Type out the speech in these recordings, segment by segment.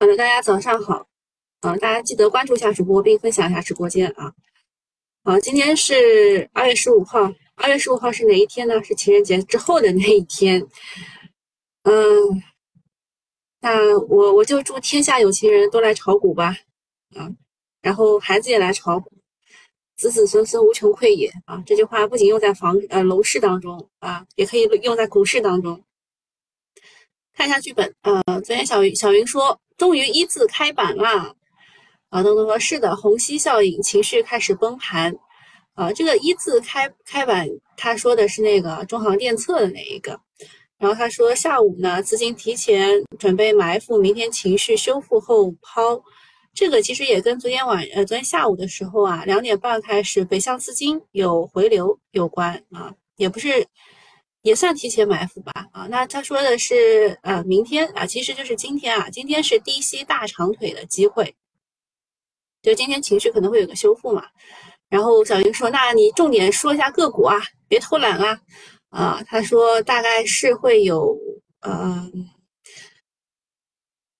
好的，大家早上好，啊，大家记得关注一下主播并分享一下直播间啊。好，今天是二月十五号，二月十五号是哪一天呢？是情人节之后的那一天。嗯，那我我就祝天下有情人都来炒股吧，啊，然后孩子也来炒股，子子孙孙无穷匮也啊。这句话不仅用在房呃楼市当中啊，也可以用在股市当中。看一下剧本，呃，昨天小云小云说，终于一字开板啦。啊，东东说是的，虹吸效应，情绪开始崩盘。啊，这个一字开开板，他说的是那个中航电测的那一个。然后他说下午呢，资金提前准备埋伏，明天情绪修复后抛。这个其实也跟昨天晚呃昨天下午的时候啊，两点半开始北向资金有回流有关啊，也不是。也算提前埋伏吧，啊，那他说的是，呃，明天啊，其实就是今天啊，今天是低吸大长腿的机会，就今天情绪可能会有个修复嘛。然后小云说，那你重点说一下个股啊，别偷懒啊，啊，他说大概是会有，呃，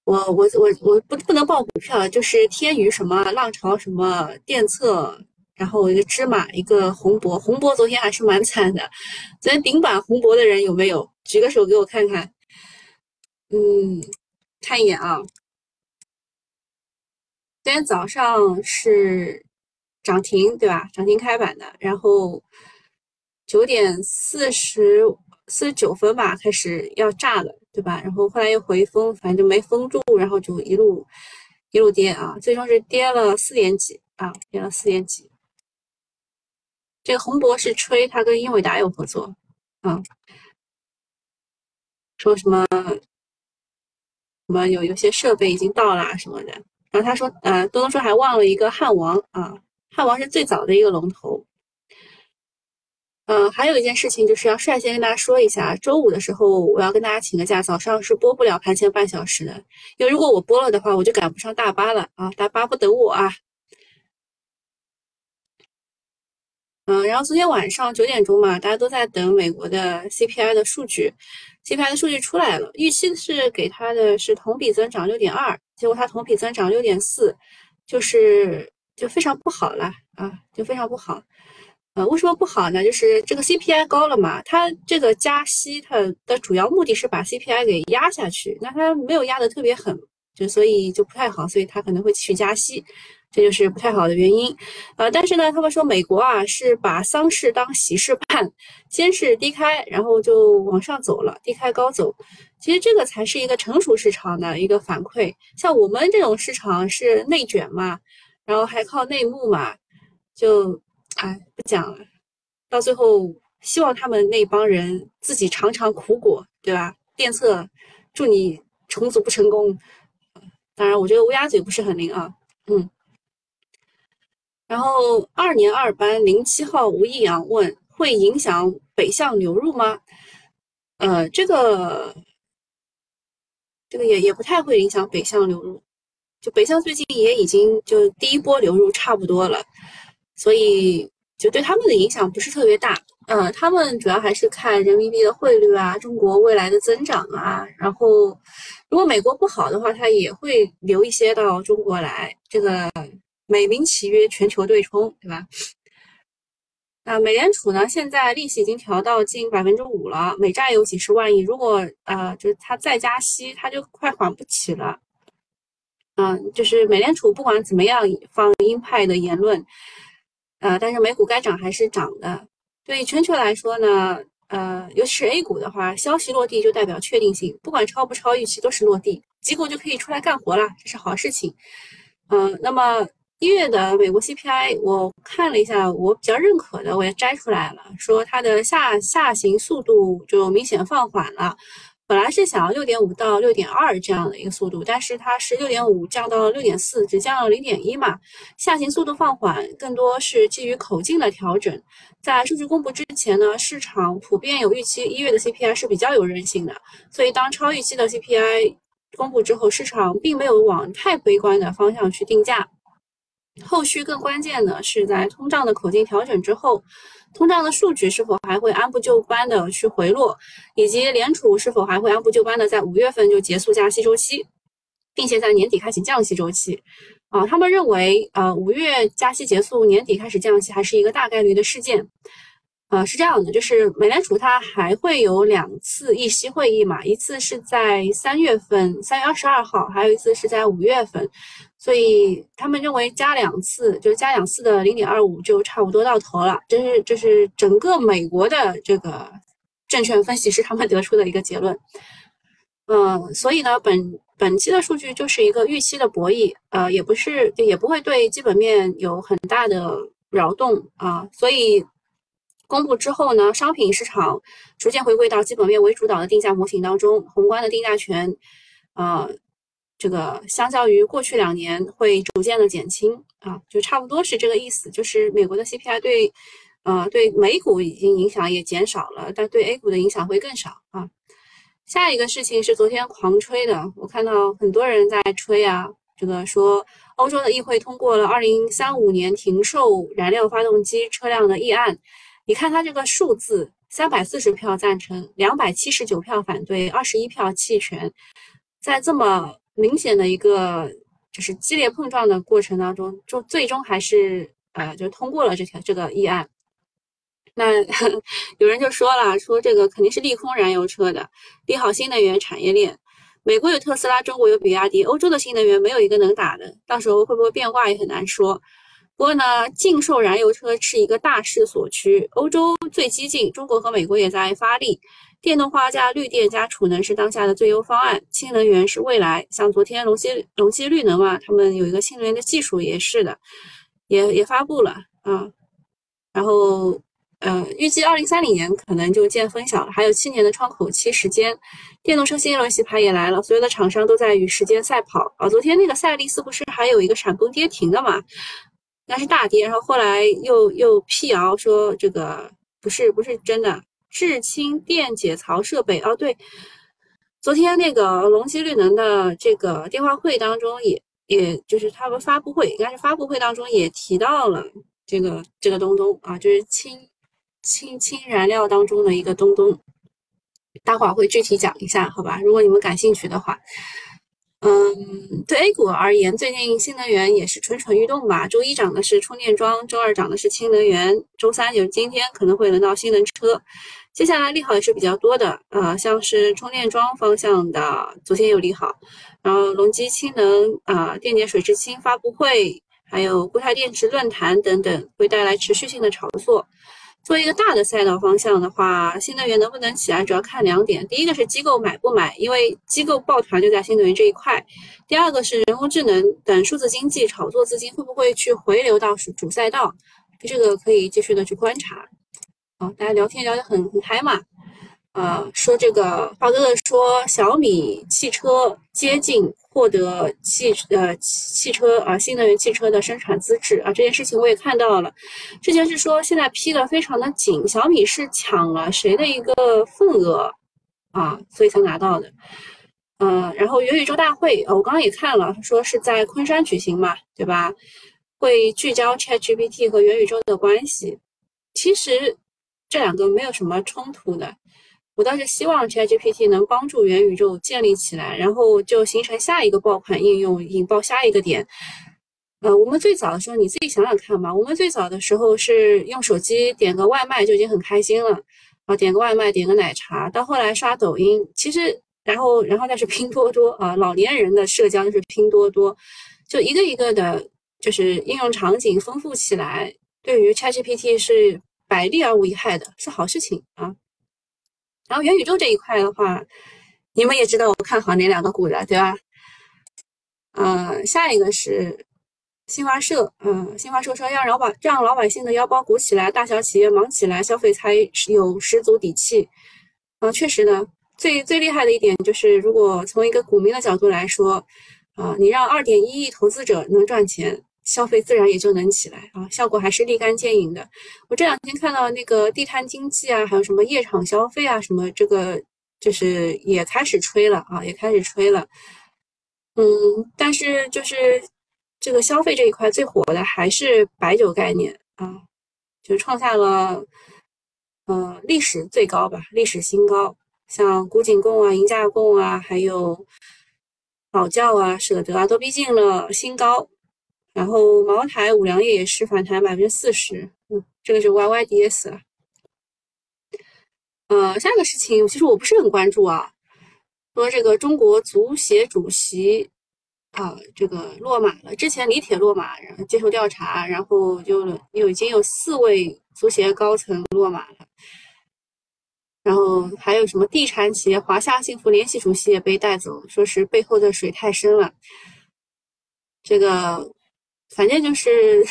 我我我我不不能报股票，就是天宇什么浪潮什么电测。然后一个芝麻，一个红博，红博昨天还是蛮惨的。昨天顶板红博的人有没有？举个手给我看看。嗯，看一眼啊。今天早上是涨停，对吧？涨停开板的。然后九点四十四十九分吧，开始要炸了，对吧？然后后来又回封，反正就没封住，然后就一路一路跌啊，最终是跌了四点几啊，跌了四点几。这个洪博是吹他跟英伟达有合作，啊，说什么什么有有些设备已经到了什么的，然后他说，呃，多多说还忘了一个汉王啊，汉王是最早的一个龙头，嗯，还有一件事情就是要率先跟大家说一下，周五的时候我要跟大家请个假，早上是播不了盘前半小时的，因为如果我播了的话，我就赶不上大巴了啊，大巴不等我啊。嗯，然后昨天晚上九点钟嘛，大家都在等美国的 CPI 的数据，CPI 的数据出来了，预期是给它的是同比增长六点二，结果它同比增长六点四，就是就非常不好了啊，就非常不好。呃，为什么不好呢？就是这个 CPI 高了嘛，它这个加息它的主要目的是把 CPI 给压下去，那它没有压得特别狠，就所以就不太好，所以它可能会继续加息。这就是不太好的原因，呃，但是呢，他们说美国啊是把丧事当喜事办，先是低开，然后就往上走了，低开高走。其实这个才是一个成熟市场的一个反馈。像我们这种市场是内卷嘛，然后还靠内幕嘛，就哎不讲了。到最后，希望他们那帮人自己尝尝苦果，对吧？电测，祝你重组不成功。当然，我觉得乌鸦嘴不是很灵啊，嗯。然后二年二班零七号吴易阳问：会影响北向流入吗？呃，这个这个也也不太会影响北向流入，就北向最近也已经就第一波流入差不多了，所以就对他们的影响不是特别大。呃，他们主要还是看人民币的汇率啊，中国未来的增长啊。然后如果美国不好的话，它也会流一些到中国来。这个。美名其曰全球对冲，对吧？那美联储呢？现在利息已经调到近百分之五了，美债有几十万亿。如果呃，就是它再加息，它就快还不起了。嗯，就是美联储不管怎么样放鹰派的言论，呃，但是美股该涨还是涨的。对全球来说呢，呃，尤其是 A 股的话，消息落地就代表确定性，不管超不超预期都是落地，机构就可以出来干活了，这是好事情。嗯，那么。一月的美国 CPI，我看了一下，我比较认可的，我也摘出来了，说它的下下行速度就明显放缓了。本来是想要六点五到六点二这样的一个速度，但是它是六点五降到了六点四，只降了零点一嘛。下行速度放缓，更多是基于口径的调整。在数据公布之前呢，市场普遍有预期一月的 CPI 是比较有韧性的，所以当超预期的 CPI 公布之后，市场并没有往太悲观的方向去定价。后续更关键的是，在通胀的口径调整之后，通胀的数据是否还会按部就班的去回落，以及联储是否还会按部就班的在五月份就结束加息周期。并且在年底开启降息周期。啊，他们认为，呃，五月加息结束，年底开始降息还是一个大概率的事件。呃，是这样的，就是美联储它还会有两次议息会议嘛，一次是在三月份，三月二十二号，还有一次是在五月份，所以他们认为加两次，就加两次的零点二五就差不多到头了。这是这是整个美国的这个证券分析师他们得出的一个结论。嗯，所以呢，本本期的数据就是一个预期的博弈，呃，也不是也不会对基本面有很大的扰动啊，所以。公布之后呢，商品市场逐渐回归到基本面为主导的定价模型当中，宏观的定价权，呃，这个相较于过去两年会逐渐的减轻啊，就差不多是这个意思。就是美国的 CPI 对，呃，对美股已经影响也减少了，但对 A 股的影响会更少啊。下一个事情是昨天狂吹的，我看到很多人在吹啊，这个说欧洲的议会通过了二零三五年停售燃料发动机车辆的议案。你看它这个数字，三百四十票赞成，两百七十九票反对，二十一票弃权，在这么明显的一个就是激烈碰撞的过程当中，就最终还是呃就通过了这条这个议案。那 有人就说了，说这个肯定是利空燃油车的，利好新能源产业链。美国有特斯拉，中国有比亚迪，欧洲的新能源没有一个能打的，到时候会不会变卦也很难说。不过呢，禁售燃油车是一个大势所趋。欧洲最激进，中国和美国也在发力。电动化加绿电加储能是当下的最优方案，氢能源是未来。像昨天隆基隆基绿能嘛，他们有一个新能源的技术也是的，也也发布了啊。然后呃，预计二零三零年可能就见分晓了，还有七年的窗口期时间。电动车新一轮洗牌也来了，所有的厂商都在与时间赛跑啊。昨天那个赛力斯不是还有一个闪崩跌停的嘛？那是大跌，然后后来又又辟谣说这个不是不是真的。智清电解槽设备哦，对，昨天那个隆基绿能的这个电话会当中，也也就是他们发布会，应该是发布会当中也提到了这个这个东东啊，就是氢氢氢燃料当中的一个东东，待会儿会具体讲一下，好吧？如果你们感兴趣的话。嗯，对 A 股而言，最近新能源也是蠢蠢欲动吧。周一涨的是充电桩，周二涨的是氢能源，周三就是今天可能会轮到新能车。接下来利好也是比较多的，呃，像是充电桩方向的，昨天有利好，然后隆基氢能啊，电解水制氢发布会，还有固态电池论坛等等，会带来持续性的炒作。做一个大的赛道方向的话，新能源能不能起来，主要看两点。第一个是机构买不买，因为机构抱团就在新能源这一块。第二个是人工智能等数字经济炒作资金会不会去回流到主赛道，这个可以继续的去观察。好，大家聊天聊得很很嗨嘛。呃，说这个华哥哥说小米汽车接近获得汽呃汽车啊新能源汽车的生产资质啊，这件事情我也看到了。之前是说现在批的非常的紧，小米是抢了谁的一个份额啊，所以才拿到的。呃，然后元宇宙大会，我刚刚也看了，说是在昆山举行嘛，对吧？会聚焦 ChatGPT 和元宇宙的关系。其实这两个没有什么冲突的。我倒是希望 ChatGPT 能帮助元宇宙建立起来，然后就形成下一个爆款应用，引爆下一个点。呃，我们最早的时候，你自己想想看吧。我们最早的时候是用手机点个外卖就已经很开心了，啊，点个外卖，点个奶茶。到后来刷抖音，其实，然后，然后再是拼多多啊，老年人的社交就是拼多多，就一个一个的，就是应用场景丰富起来，对于 ChatGPT 是百利而无一害的，是好事情啊。然后元宇宙这一块的话，你们也知道我看好哪两个股的，对吧？嗯，下一个是新华社，嗯，新华社说要老百让老百姓的腰包鼓起来，大小企业忙起来，消费才有十足底气。啊，确实呢，最最厉害的一点就是，如果从一个股民的角度来说，啊，你让二点一亿投资者能赚钱。消费自然也就能起来啊，效果还是立竿见影的。我这两天看到那个地摊经济啊，还有什么夜场消费啊，什么这个就是也开始吹了啊，也开始吹了。嗯，但是就是这个消费这一块最火的还是白酒概念啊，就创下了呃历史最高吧，历史新高。像古井贡啊、银价贡啊，还有老窖啊、舍得啊都逼近了新高，然后茅台、五粮液也是反弹百分之四十，嗯，这个是 YYDS 了。呃，下个事情其实我不是很关注啊，说这个中国足协主席啊，这个落马了，之前李铁落马，然后接受调查，然后就有已经有四位足协高层落马了，然后还有什么地产企业华夏幸福联系主席也被带走，说是背后的水太深了，这个反正就是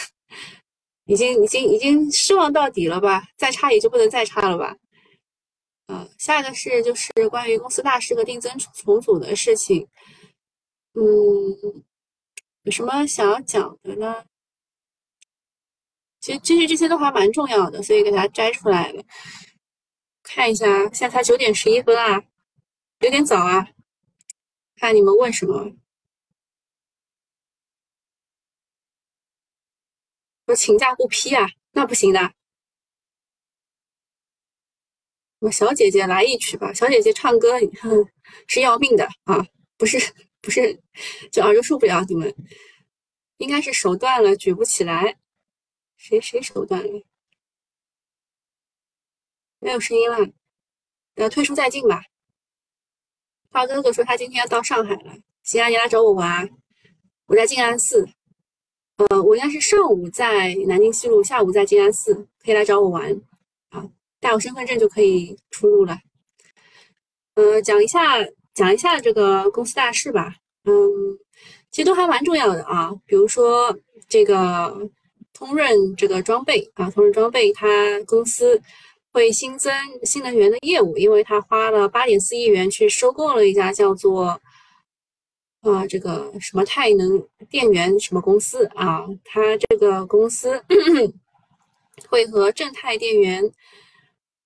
已经已经已经失望到底了吧，再差也就不能再差了吧。呃，下一个是就是关于公司大事和定增重组的事情，嗯，有什么想要讲的呢？其实其实这些都还蛮重要的，所以给它摘出来了。看一下，现在才九点十一分啊，有点早啊。看你们问什么？说请假不批啊？那不行的。我小姐姐来一曲吧，小姐姐唱歌是要命的啊，不是不是，就耳朵受不了你们，应该是手断了举不起来，谁谁手断了？没有声音了，呃，退出再进吧。花哥哥说他今天要到上海了，行啊，你来找我玩，我在静安寺，呃，我应该是上午在南京西路，下午在静安寺，可以来找我玩啊。带我身份证就可以出入了。呃，讲一下讲一下这个公司大事吧。嗯，其实都还蛮重要的啊。比如说这个通润这个装备啊，通润装备它公司会新增新能源的业务，因为它花了八点四亿元去收购了一家叫做啊这个什么太能电源什么公司啊，它这个公司 会和正泰电源。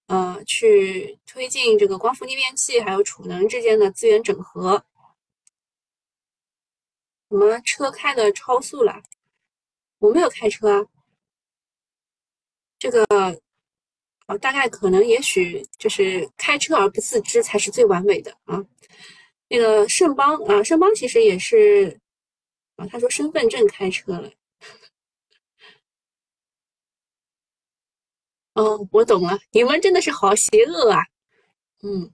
呃，去推进这个光伏逆变器还有储能之间的资源整合。什么车开的超速了？我没有开车啊。这个，呃，大概可能也许就是开车而不自知才是最完美的啊。那个盛邦啊，盛邦其实也是啊，他说身份证开车了。哦，我懂了，你们真的是好邪恶啊！嗯，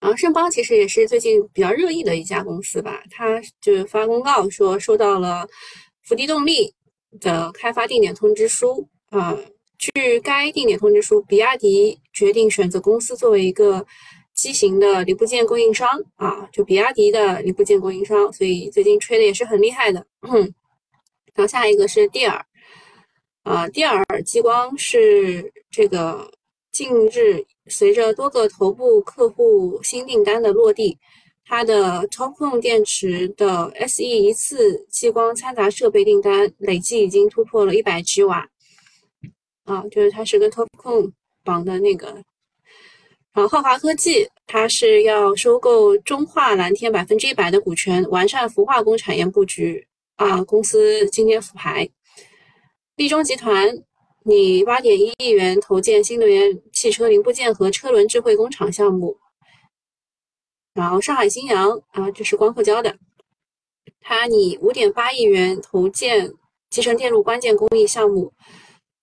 然后盛邦其实也是最近比较热议的一家公司吧，他就发公告说收到了福迪动力的开发定点通知书啊。据该定点通知书，比亚迪决定选择公司作为一个机型的零部件供应商啊，就比亚迪的零部件供应商，所以最近吹的也是很厉害的。嗯然后下一个是蒂尔。啊，蒂尔激光是这个近日随着多个头部客户新订单的落地，它的 TOPCon 电池的 SE 一次激光掺杂设备订单累计已经突破了一百 G 瓦。啊，就是它是跟 TOPCon 绑的那个。然后浩华科技它是要收购中化蓝天百分之一百的股权，完善氟化工产业布局。啊，公司今天复牌。立中集团拟八点一亿元投建新能源汽车零部件和车轮智慧工厂项目。然后上海新阳啊，这是光刻胶的，它拟五点八亿元投建集成电路关键工艺项目，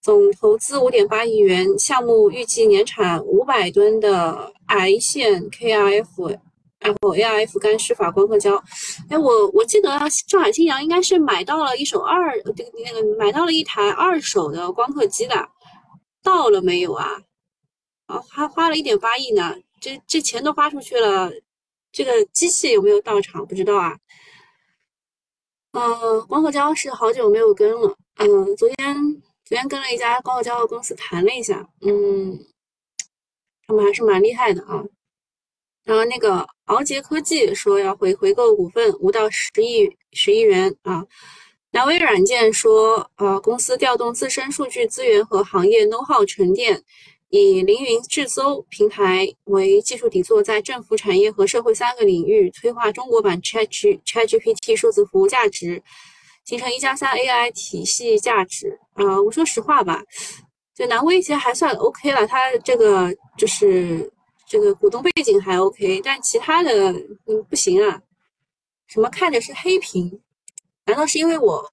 总投资五点八亿元，项目预计年产五百吨的癌线 KrF。然后 A R F 干湿法光刻胶，哎，我我记得上海新阳应该是买到了一手二，这个那个买到了一台二手的光刻机的，到了没有啊？啊，还花了一点八亿呢，这这钱都花出去了，这个机器有没有到场不知道啊？嗯，光刻胶是好久没有跟了，嗯，昨天昨天跟了一家光刻胶的公司谈了一下，嗯，他们还是蛮厉害的啊。然后那个敖杰科技说要回回购股份五到十亿十亿元啊。南威软件说，呃，公司调动自身数据资源和行业 know how 沉淀，以凌云智搜平台为技术底座，在政府、产业和社会三个领域催化中国版 Chat Chat GPT 数字服务价值，形成一加三 AI 体系价值。啊，我说实话吧，就南威其实还算 OK 了，它这个就是。这个股东背景还 OK，但其他的嗯不行啊。什么看着是黑屏？难道是因为我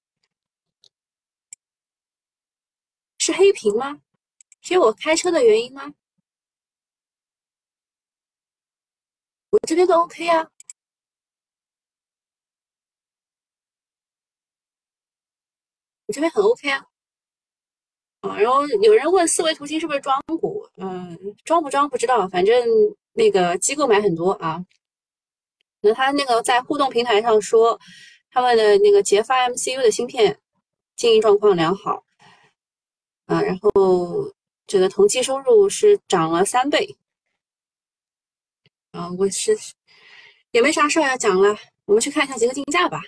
是黑屏吗？是因为我开车的原因吗？我这边都 OK 啊，我这边很 OK 啊。啊，然后有人问四维图形是不是庄股？嗯，装不装不知道，反正那个机构买很多啊。那他那个在互动平台上说，他们的那个杰发 MCU 的芯片经营状况良好，啊，然后这个同期收入是涨了三倍。啊，我是也没啥事儿要讲了，我们去看一下杰克竞价吧。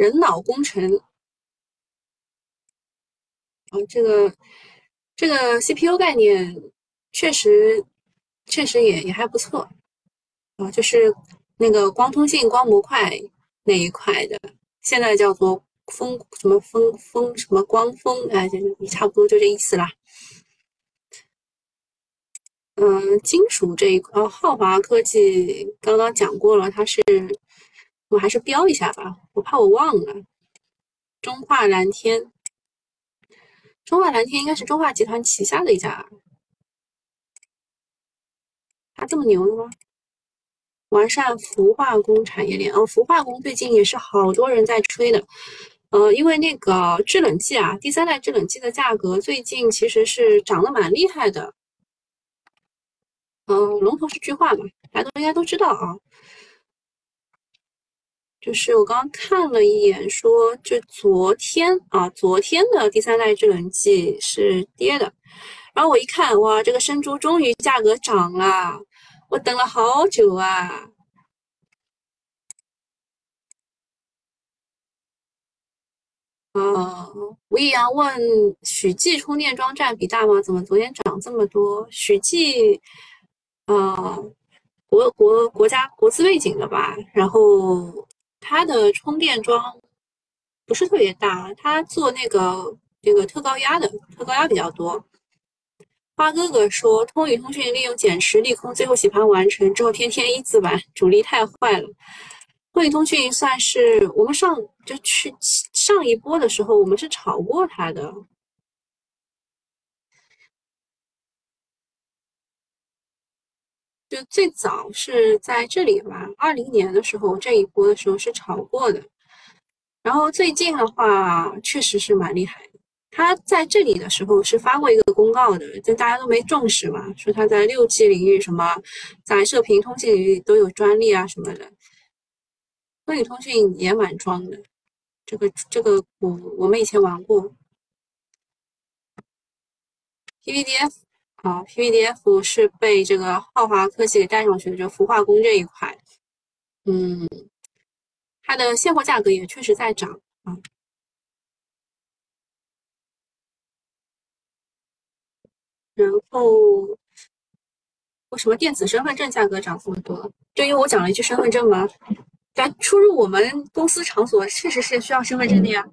人脑工程，啊，这个这个 CPU 概念确实确实也也还不错，啊，就是那个光通信、光模块那一块的，现在叫做风什么风风什么光风，哎，就差不多就这意思啦。嗯，金属这一块，哦，浩华科技刚刚讲过了，它是。我还是标一下吧，我怕我忘了。中化蓝天，中化蓝天应该是中化集团旗下的一家，它这么牛的吗？完善氟化工产业链哦，氟化工最近也是好多人在吹的，呃，因为那个制冷剂啊，第三代制冷剂的价格最近其实是涨得蛮厉害的。嗯，龙头是聚化嘛，大家都应该都知道啊。就是我刚刚看了一眼，说就昨天啊，昨天的第三代制冷剂是跌的，然后我一看，哇，这个生猪终于价格涨了，我等了好久啊。呃，吴易阳问许继充电桩占比大吗？怎么昨天涨这么多？许继，呃，国国国家国资背景的吧，然后。它的充电桩不是特别大，它做那个那个特高压的，特高压比较多。花哥哥说，通宇通讯利用减持利空，最后洗盘完成之后，天天一字板，主力太坏了。通宇通讯算是我们上就去上一波的时候，我们是炒过它的，就最早是在这里吧，二零年的时候这一波的时候是炒过的，然后最近的话确实是蛮厉害的。他在这里的时候是发过一个公告的，就大家都没重视嘛，说他在六 G 领域什么，在射频通信领域都有专利啊什么的。通宇通讯也蛮装的，这个这个我我们以前玩过，PVDF。啊，PVDF 是被这个浩华科技给带上去的，就氟化工这一块，嗯，它的现货价格也确实在涨啊。然后为什么电子身份证价格涨这么多？就因为我讲了一句身份证吗？咱出入我们公司场所确实是需要身份证的呀。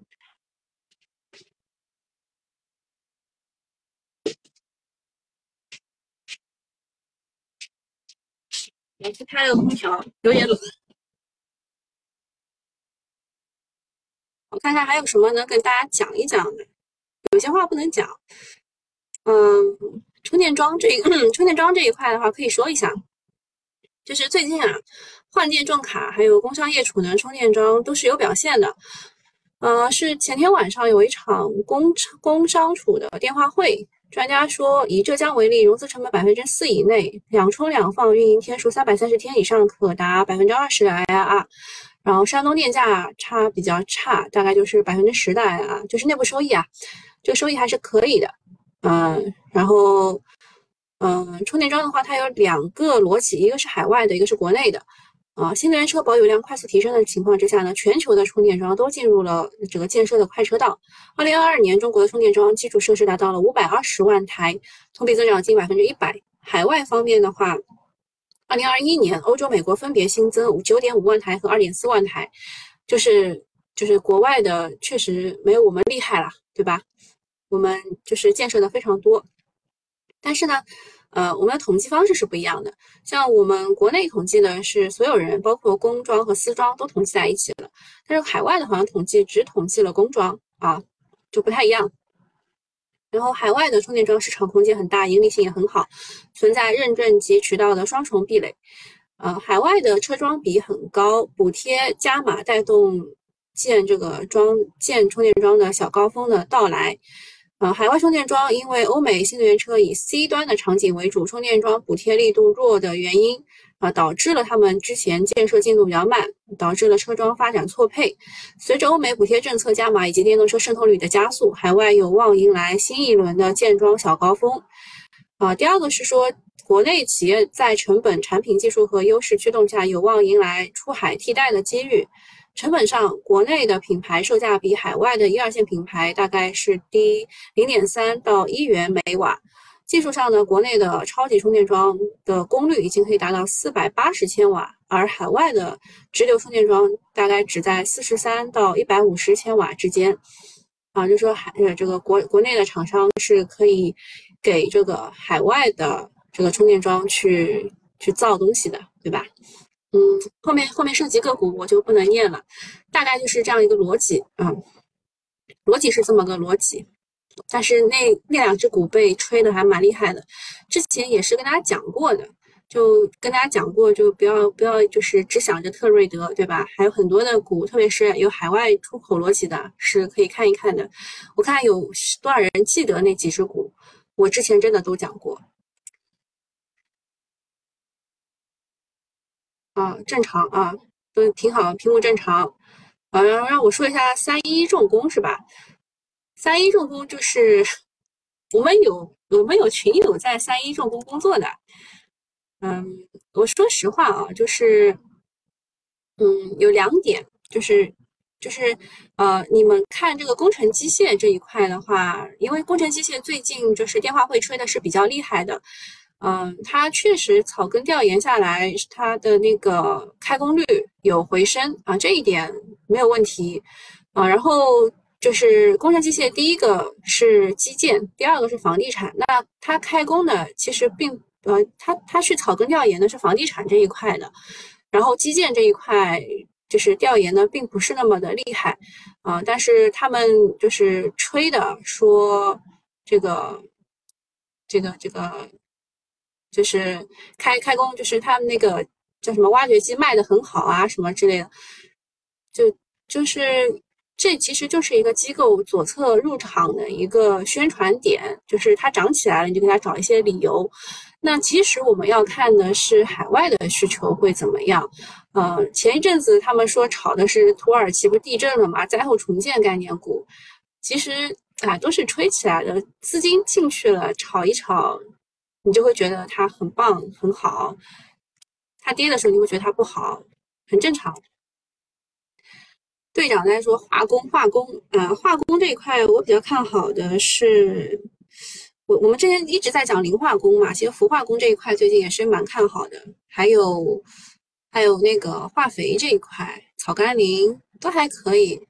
我去开了个空调，有点冷。我看看还有什么能跟大家讲一讲的。有些话不能讲。嗯，充电桩这一 充电桩这一块的话，可以说一下。就是最近啊，换电重卡还有工商业储能充电桩都是有表现的。呃，是前天晚上有一场工工商储的电话会。专家说，以浙江为例，融资成本百分之四以内，两充两放，运营天数三百三十天以上，可达百分之二十的 IRR。然后山东电价差比较差，大概就是百分之十的 IRR，就是内部收益啊，这个收益还是可以的。嗯，然后，嗯，充电桩的话，它有两个逻辑，一个是海外的，一个是国内的。啊，新能源车保有量快速提升的情况之下呢，全球的充电桩都进入了整个建设的快车道。二零二二年，中国的充电桩基础设施达到了五百二十万台，同比增长近百分之一百。海外方面的话，二零二一年，欧洲、美国分别新增九点五万台和二点四万台，就是就是国外的确实没有我们厉害了，对吧？我们就是建设的非常多，但是呢。呃，我们的统计方式是不一样的。像我们国内统计呢是所有人，包括工装和私装都统计在一起了，但是海外的好像统计只统计了工装啊，就不太一样。然后海外的充电桩市场空间很大，盈利性也很好，存在认证及渠道的双重壁垒。呃，海外的车桩比很高，补贴加码带动建这个桩建充电桩的小高峰的到来。呃，海外充电桩因为欧美新能源车以 C 端的场景为主，充电桩补贴力度弱的原因，啊，导致了他们之前建设进度比较慢，导致了车桩发展错配。随着欧美补贴政策加码以及电动车渗透率的加速，海外有望迎来新一轮的建桩小高峰。啊，第二个是说。国内企业在成本、产品技术和优势驱动下，有望迎来出海替代的机遇。成本上，国内的品牌售价比海外的一二线品牌大概是低零点三到一元每瓦。技术上呢，国内的超级充电桩的功率已经可以达到四百八十千瓦，而海外的直流充电桩大概只在四十三到一百五十千瓦之间。啊，就说海呃这个国国内的厂商是可以给这个海外的。这个充电桩去去造东西的，对吧？嗯，后面后面涉及个股我就不能念了，大概就是这样一个逻辑啊，逻辑是这么个逻辑。但是那那两只股被吹的还蛮厉害的，之前也是跟大家讲过的，就跟大家讲过，就不要不要就是只想着特瑞德，对吧？还有很多的股，特别是有海外出口逻辑的，是可以看一看的。我看有多少人记得那几只股，我之前真的都讲过。啊，正常啊，都挺好，屏幕正常。呃，让我说一下三一重工是吧？三一重工就是我们有我们有群友在三一重工工作的。嗯，我说实话啊，就是嗯，有两点，就是就是呃，你们看这个工程机械这一块的话，因为工程机械最近就是电话会吹的是比较厉害的。嗯，它确实草根调研下来，它的那个开工率有回升啊，这一点没有问题啊。然后就是工程机械，第一个是基建，第二个是房地产。那它开工的其实并呃，它它去草根调研的是房地产这一块的，然后基建这一块就是调研的并不是那么的厉害啊。但是他们就是吹的说这个这个这个。就是开开工，就是他们那个叫什么挖掘机卖的很好啊，什么之类的，就就是这其实就是一个机构左侧入场的一个宣传点，就是它涨起来了，你就给它找一些理由。那其实我们要看的是海外的需求会怎么样。呃，前一阵子他们说炒的是土耳其不是地震了嘛，灾后重建概念股，其实啊都是吹起来的，资金进去了炒一炒。你就会觉得它很棒很好，它跌的时候你会觉得它不好，很正常。队长在说化工，化工，呃，化工这一块我比较看好的是，我我们之前一直在讲磷化工嘛，其实氟化工这一块最近也是蛮看好的，还有还有那个化肥这一块，草甘膦都还可以都，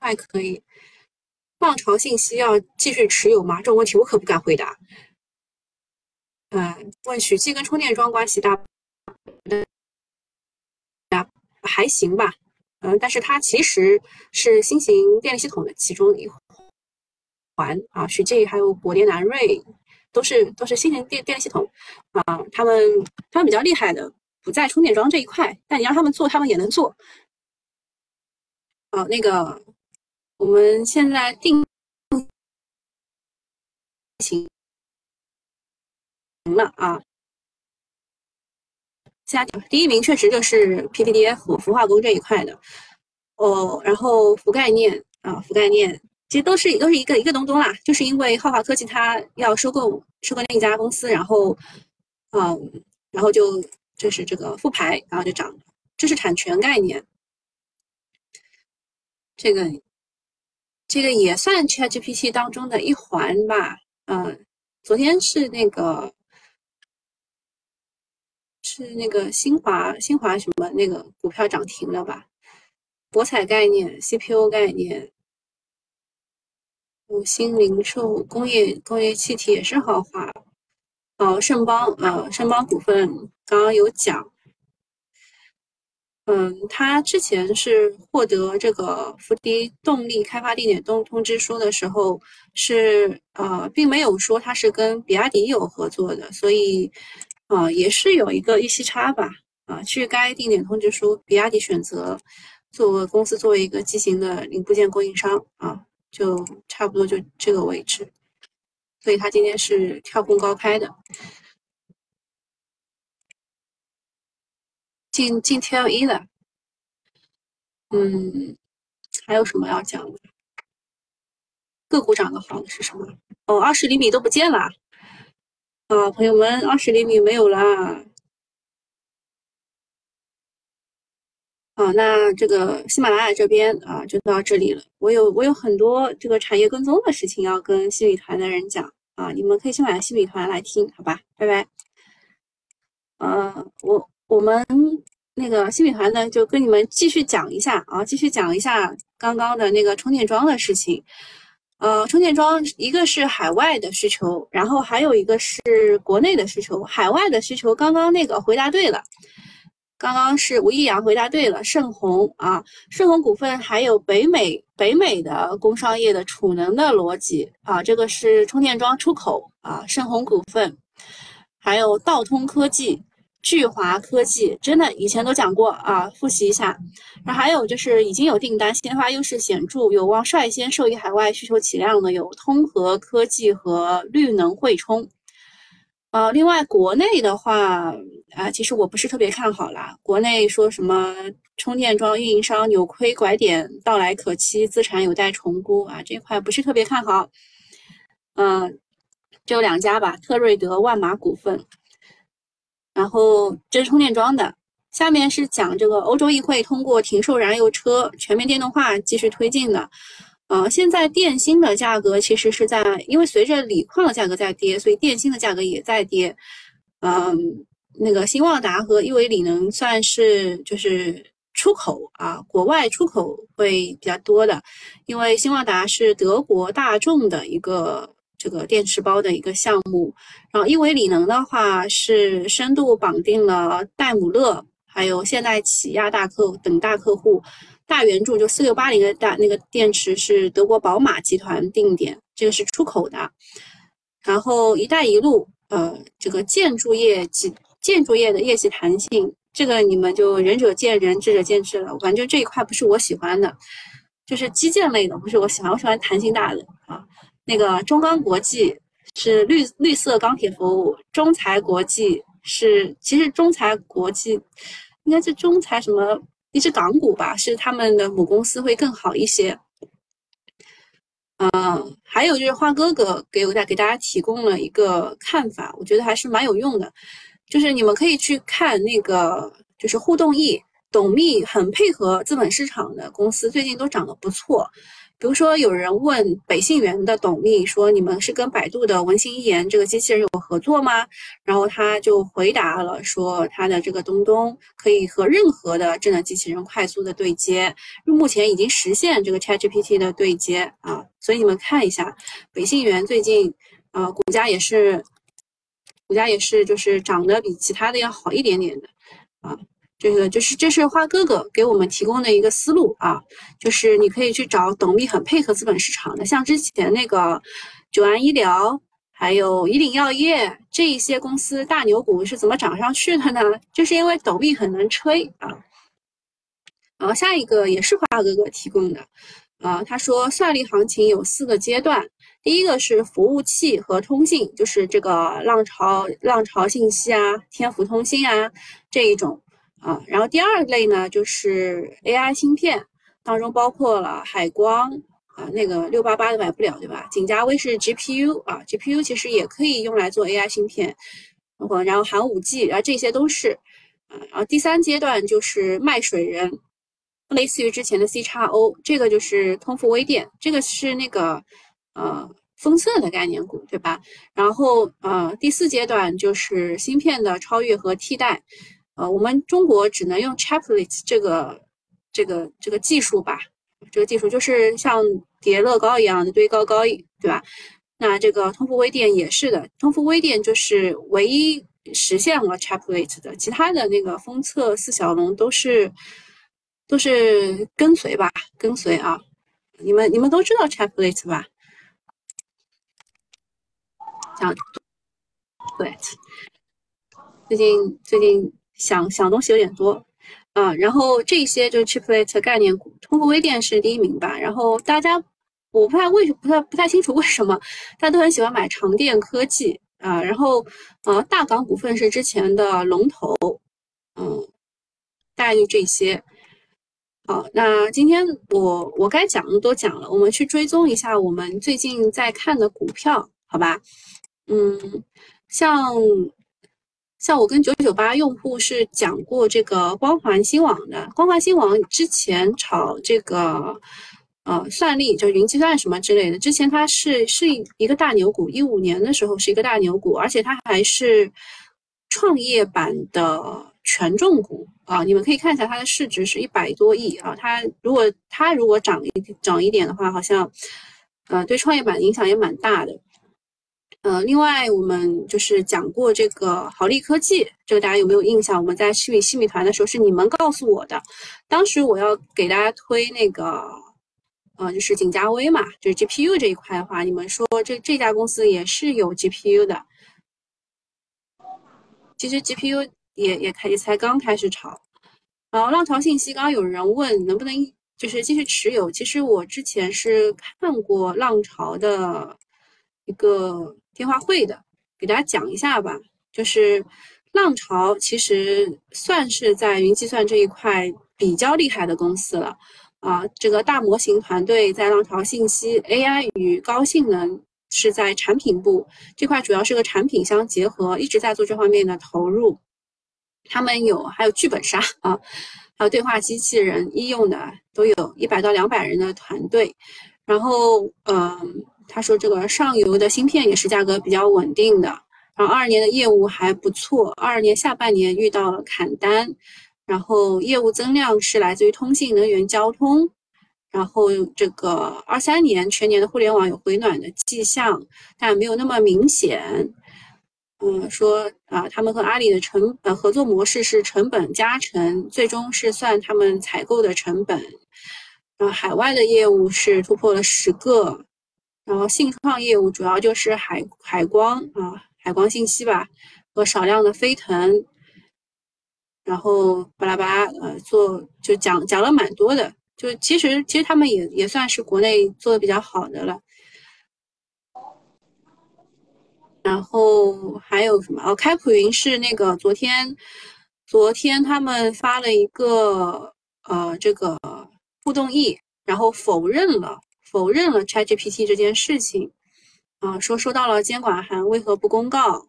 还可以。浪潮信息要继续持有吗？这种问题我可不敢回答。嗯，问许继跟充电桩关系大？大还行吧。嗯，但是它其实是新型电力系统的其中一环啊。许继还有国电南瑞都是都是新型电电力系统啊。他们他们比较厉害的不在充电桩这一块，但你让他们做，他们也能做。啊，那个我们现在定型。赢了啊！下第一名确实就是 PPDF 氟化工这一块的哦，然后氟概念啊，氟概念其实都是都是一个一个东东啦，就是因为浩华科技它要收购收购另一家公司，然后嗯，然后就就是这个复牌，然后就涨，知识产权概念，这个这个也算 ChatGPT 当中的一环吧，嗯，昨天是那个。是那个新华新华什么那个股票涨停了吧？博彩概念、CPU 概念、五星零售、工业工业气体也是豪华。哦，盛邦，呃，盛邦股份刚刚有讲。嗯，他之前是获得这个福迪动力开发定点通通知书的时候，是呃，并没有说他是跟比亚迪有合作的，所以，啊，也是有一个预期差吧，啊，据该定点通知书，比亚迪选择作为公司作为一个机型的零部件供应商，啊，就差不多就这个位置，所以他今天是跳空高开的。进进 TLE 了，嗯，还有什么要讲的？个股涨得好的是什么？哦，二十厘米都不见了，啊，朋友们，二十厘米没有啦。啊，那这个喜马拉雅这边啊，就到这里了。我有我有很多这个产业跟踪的事情要跟新米团的人讲啊，你们可以先买新米团来听，好吧？拜拜。呃，我。我们那个新米团呢，就跟你们继续讲一下啊，继续讲一下刚刚的那个充电桩的事情。呃，充电桩一个是海外的需求，然后还有一个是国内的需求。海外的需求刚刚那个回答对了，刚刚是吴易阳回答对了，盛虹啊，盛虹股份还有北美北美的工商业的储能的逻辑啊，这个是充电桩出口啊，盛虹股份还有道通科技。聚华科技真的以前都讲过啊，复习一下。然后还有就是已经有订单，先发优势显著，有望率先受益海外需求起量的有通和科技和绿能汇充。呃，另外国内的话啊，其实我不是特别看好啦。国内说什么充电桩运营商扭亏拐点到来可期，资产有待重估啊，这块不是特别看好。嗯，就两家吧，特瑞德、万马股份。然后这是充电桩的，下面是讲这个欧洲议会通过停售燃油车全面电动化继续推进的。呃，现在电芯的价格其实是在，因为随着锂矿的价格在跌，所以电芯的价格也在跌。嗯，那个新旺达和亿维锂能算是就是出口啊，国外出口会比较多的，因为新旺达是德国大众的一个。这个电池包的一个项目，然后亿维锂能的话是深度绑定了戴姆勒、还有现代起亚大客等大客户，大圆柱就四六八零的大那个电池是德国宝马集团定点，这个是出口的。然后一带一路，呃，这个建筑业及建筑业的业绩弹性，这个你们就仁者见仁，智者见智了。反正这一块不是我喜欢的，就是基建类的不是我喜欢，我喜欢弹性大的。那个中钢国际是绿绿色钢铁服务，中材国际是其实中材国际应该是中材什么一只港股吧，是他们的母公司会更好一些。嗯，还有就是花哥哥给我给大家提供了一个看法，我觉得还是蛮有用的，就是你们可以去看那个就是互动易董秘很配合资本市场的公司，最近都涨得不错。比如说，有人问北信源的董秘说：“你们是跟百度的文心一言这个机器人有合作吗？”然后他就回答了说：“他的这个东东可以和任何的智能机器人快速的对接，目前已经实现这个 ChatGPT 的对接啊。”所以你们看一下，北信源最近呃股价也是股价也是就是涨得比其他的要好一点点的啊。这个就是这是花哥哥给我们提供的一个思路啊，就是你可以去找董秘很配合资本市场的，像之前那个九安医疗，还有以岭药业这一些公司大牛股是怎么涨上去的呢？就是因为董秘很能吹啊。然后下一个也是花哥哥提供的，啊，他说算力行情有四个阶段，第一个是服务器和通信，就是这个浪潮浪潮信息啊，天府通信啊这一种。啊，然后第二类呢，就是 AI 芯片当中包括了海光啊，那个六八八的买不了，对吧？景嘉微是 GPU 啊，GPU 其实也可以用来做 AI 芯片，然后然后含五 G 啊，这些都是啊。然后第三阶段就是卖水人，类似于之前的 C 叉 O，这个就是通富微电，这个是那个呃封测的概念股，对吧？然后呃第四阶段就是芯片的超越和替代。呃，我们中国只能用 Chaplet 这个这个这个技术吧，这个技术就是像叠乐高一样的堆高高，对吧？那这个通富微电也是的，通富微电就是唯一实现了 Chaplet 的，其他的那个封测四小龙都是都是跟随吧，跟随啊。你们你们都知道 Chaplet 吧？讲对，最近最近想想东西有点多啊。然后这些就是 Chaplet 概念股，通富微电是第一名吧。然后大家。我不太为不太不太清楚为什么大家都很喜欢买长电科技啊，然后呃大港股份是之前的龙头，嗯，大概就这些。好，那今天我我该讲的都讲了，我们去追踪一下我们最近在看的股票，好吧？嗯，像像我跟九九八用户是讲过这个光环新网的，光环新网之前炒这个。呃，算力就云计算什么之类的，之前它是是一个大牛股，一五年的时候是一个大牛股，而且它还是创业板的权重股啊。你们可以看一下它的市值是一百多亿啊。它如果它如果涨一涨一点的话，好像呃对创业板影响也蛮大的。呃，另外我们就是讲过这个豪利科技，这个大家有没有印象？我们在西米西米团的时候是你们告诉我的，当时我要给大家推那个。呃，就是景嘉微嘛，就是 GPU 这一块的话，你们说这这家公司也是有 GPU 的。其实 GPU 也也开也才刚开始炒。然后浪潮信息，刚刚有人问能不能就是继续持有，其实我之前是看过浪潮的一个电话会的，给大家讲一下吧。就是浪潮其实算是在云计算这一块比较厉害的公司了。啊，这个大模型团队在浪潮信息 AI 与高性能是在产品部这块，主要是个产品相结合，一直在做这方面的投入。他们有还有剧本杀啊，还有对话机器人医用的，都有一百到两百人的团队。然后，嗯，他说这个上游的芯片也是价格比较稳定的。然后二二年的业务还不错，二二年下半年遇到了砍单。然后业务增量是来自于通信、能源、交通，然后这个二三年全年的互联网有回暖的迹象，但没有那么明显。嗯，说啊，他们和阿里的成呃合作模式是成本加成，最终是算他们采购的成本。然后海外的业务是突破了十个，然后信创业务主要就是海海光啊，海光信息吧，和少量的飞腾。然后巴拉巴拉，呃，做就讲讲了蛮多的，就其实其实他们也也算是国内做的比较好的了。然后还有什么？哦，开普云是那个昨天昨天他们发了一个呃这个互动易，然后否认了否认了 ChatGPT 这件事情，啊，说收到了监管函，为何不公告？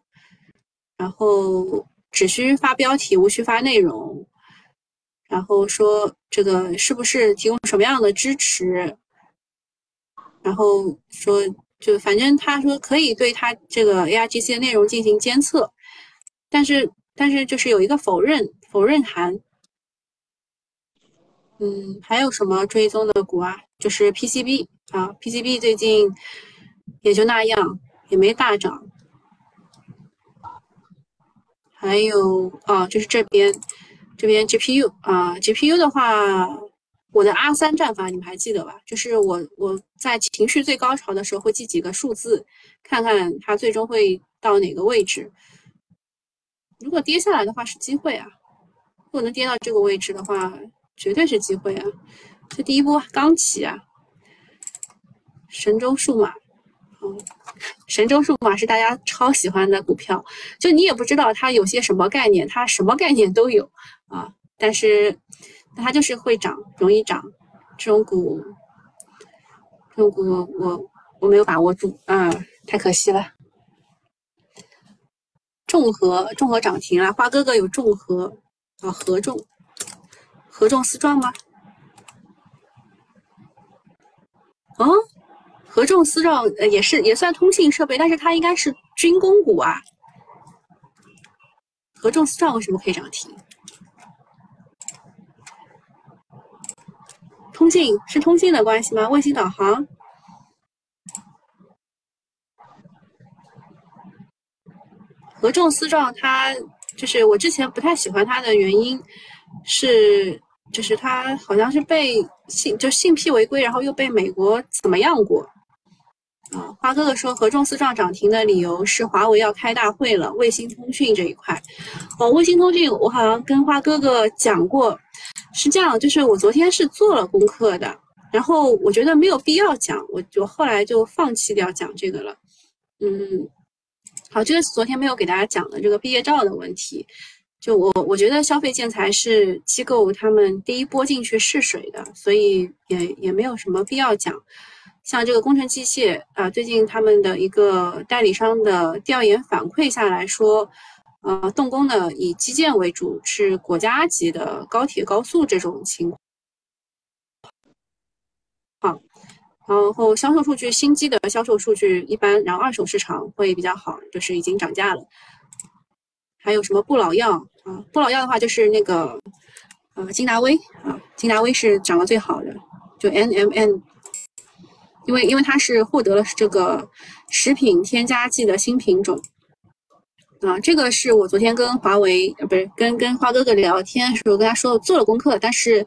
然后。只需发标题，无需发内容。然后说这个是不是提供什么样的支持？然后说就反正他说可以对他这个 ARGC 的内容进行监测，但是但是就是有一个否认否认函。嗯，还有什么追踪的股啊？就是 PCB 啊，PCB 最近也就那样，也没大涨。还有啊，就是这边，这边 GPU 啊，GPU 的话，我的 R 三战法你们还记得吧？就是我我在情绪最高潮的时候会记几个数字，看看它最终会到哪个位置。如果跌下来的话是机会啊，如果能跌到这个位置的话，绝对是机会啊。这第一波刚起啊，神州数码。嗯，神州数码是大家超喜欢的股票，就你也不知道它有些什么概念，它什么概念都有啊。但是它就是会涨，容易涨，这种股，这种股我我没有把握住啊，太可惜了。众和众和涨停了，花哥哥有众和啊，合众，合众丝状吗？哦。合众思兆呃也是也算通信设备，但是它应该是军工股啊。合众思兆为什么可以涨停？通信是通信的关系吗？卫星导航？合众思壮，它就是我之前不太喜欢它的原因是，就是他好像是被信就信披违规，然后又被美国怎么样过。啊，花哥哥说合众思壮涨停的理由是华为要开大会了，卫星通讯这一块。哦，卫星通讯我好像跟花哥哥讲过，是这样，就是我昨天是做了功课的，然后我觉得没有必要讲，我就后来就放弃掉讲这个了。嗯，好，这个是昨天没有给大家讲的这个毕业照的问题。就我我觉得消费建材是机构他们第一波进去试水的，所以也也没有什么必要讲。像这个工程机械啊，最近他们的一个代理商的调研反馈下来说，呃，动工的以基建为主，是国家级的高铁、高速这种情况。好，然后销售数据，新机的销售数据一般，然后二手市场会比较好，就是已经涨价了。还有什么不老药啊？不老药的话就是那个呃金达威啊，金达威是涨得最好的，就 N M N。因为因为它是获得了这个食品添加剂的新品种啊，这个是我昨天跟华为呃不是跟跟花哥哥聊天的时候跟他说做了功课，但是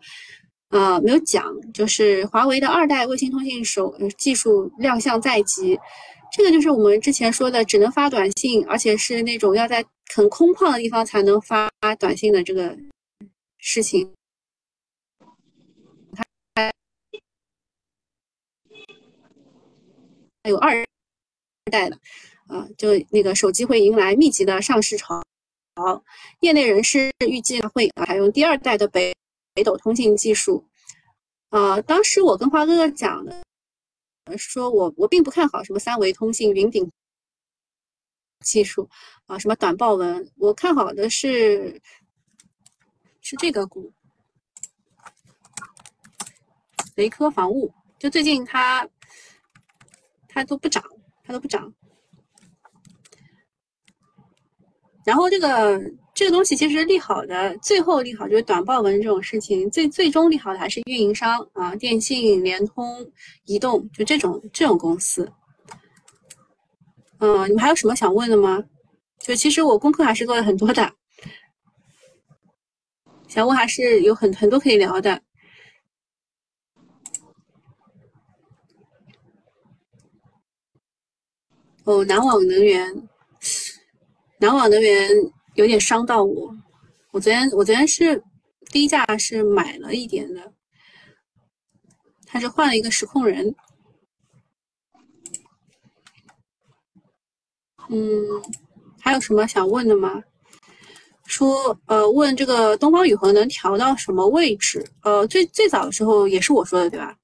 呃没有讲，就是华为的二代卫星通信手技术亮相在即，这个就是我们之前说的只能发短信，而且是那种要在很空旷的地方才能发短信的这个事情。还有二代的，啊，就那个手机会迎来密集的上市潮。业内人士预计会采用第二代的北北斗通信技术。啊，当时我跟花哥哥讲的，说我我并不看好什么三维通信、云顶技术啊，什么短报文，我看好的是是这个股，雷科防务。就最近它。它都不涨，它都不涨。然后这个这个东西其实利好的，最后利好就是短报文这种事情，最最终利好的还是运营商啊，电信、联通、移动，就这种这种公司。嗯，你们还有什么想问的吗？就其实我功课还是做了很多的，想问还是有很很多可以聊的。哦，南网能源，南网能源有点伤到我。我昨天我昨天是低价是买了一点的，他是换了一个实控人。嗯，还有什么想问的吗？说呃，问这个东方宇航能调到什么位置？呃，最最早的时候也是我说的对吧？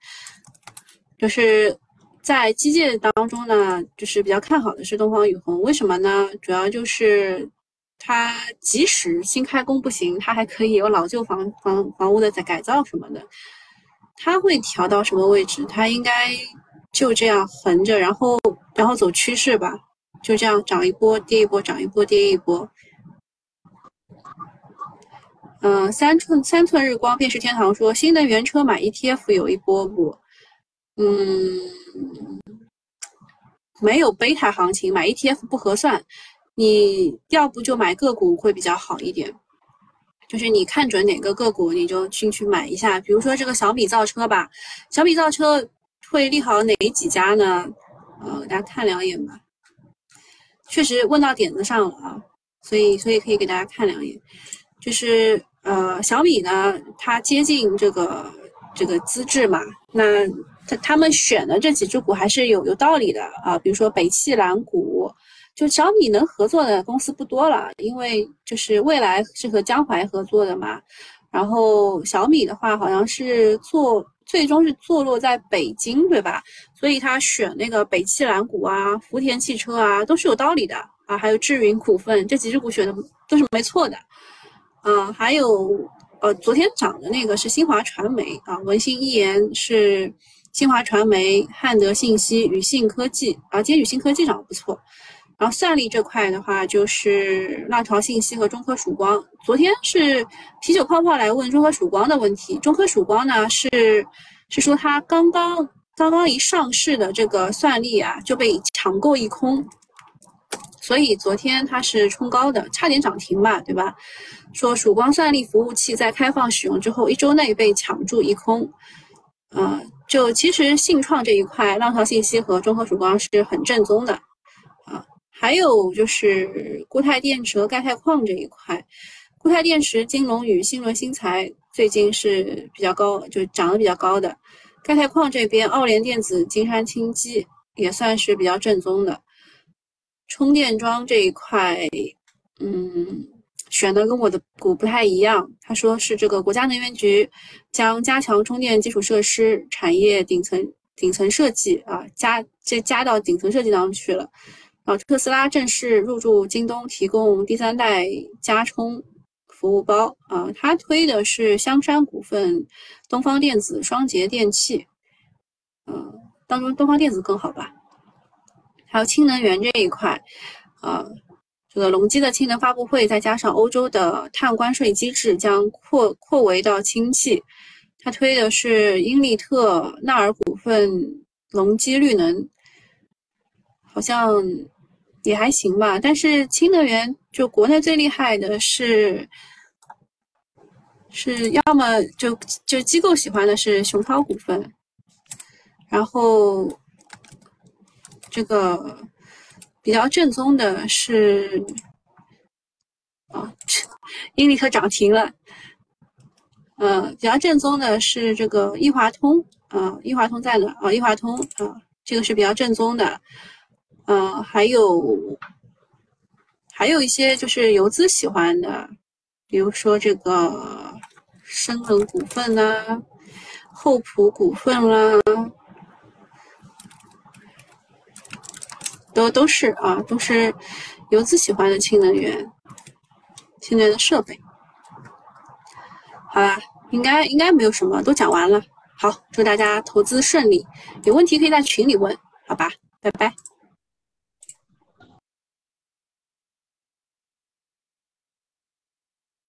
就是。在基建当中呢，就是比较看好的是东方雨虹，为什么呢？主要就是它即使新开工不行，它还可以有老旧房房房屋的在改造什么的。它会调到什么位置？它应该就这样横着，然后然后走趋势吧，就这样涨一波跌一波，涨一波跌一波。嗯，三寸三寸日光，便是天堂说新能源车买 ETF 有一波不？嗯。没有贝塔行情，买 ETF 不合算。你要不就买个股会比较好一点，就是你看准哪个个股，你就进去买一下。比如说这个小米造车吧，小米造车会利好哪几家呢？呃，大家看两眼吧。确实问到点子上了啊，所以所以可以给大家看两眼。就是呃，小米呢，它接近这个这个资质嘛，那。他他们选的这几只股还是有有道理的啊，比如说北汽蓝谷，就小米能合作的公司不多了，因为就是未来是和江淮合作的嘛。然后小米的话好像是做最终是坐落在北京，对吧？所以他选那个北汽蓝谷啊、福田汽车啊都是有道理的啊，还有智云股份这几只股选的都是没错的。嗯，还有呃昨天涨的那个是新华传媒啊，文心一言是。新华传媒、汉德信息、宇信科技啊，今天宇信科技涨得不错。然后算力这块的话，就是浪潮信息和中科曙光。昨天是啤酒泡泡来问中科曙光的问题，中科曙光呢是是说它刚刚刚刚一上市的这个算力啊就被抢购一空，所以昨天它是冲高的，差点涨停吧，对吧？说曙光算力服务器在开放使用之后一周内被抢注一空，呃，就其实信创这一块，浪潮信息和中科曙光是很正宗的。还有就是固态电池和钙钛矿这一块，固态电池金龙与新轮新材最近是比较高，就涨得比较高的。钙钛矿这边，奥联电子、金山清基也算是比较正宗的。充电桩这一块，嗯，选的跟我的股不太一样。他说是这个国家能源局将加强充电基础设施产业顶层顶层设计啊，加这加到顶层设计当中去了。特斯拉正式入驻京东，提供第三代加充服务包啊。它推的是香山股份、东方电子、双节电器，嗯，当中东方电子更好吧。还有氢能源这一块，呃，这个隆基的氢能发布会，再加上欧洲的碳关税机制将扩扩围到氢气，他推的是英利特纳尔股份、隆基绿能，好像也还行吧。但是氢能源就国内最厉害的是，是要么就就机构喜欢的是熊涛股份，然后。这个比较正宗的是啊，英利特涨停了。呃，比较正宗的是这个易华通啊，易华通在哪啊？易华通啊，这个是比较正宗的。呃，还有还有一些就是游资喜欢的，比如说这个深能股份啦，厚普股份啦。都都是啊，都是游资喜欢的氢能源、氢能源的设备。好啦，应该应该没有什么，都讲完了。好，祝大家投资顺利，有问题可以在群里问，好吧，拜拜。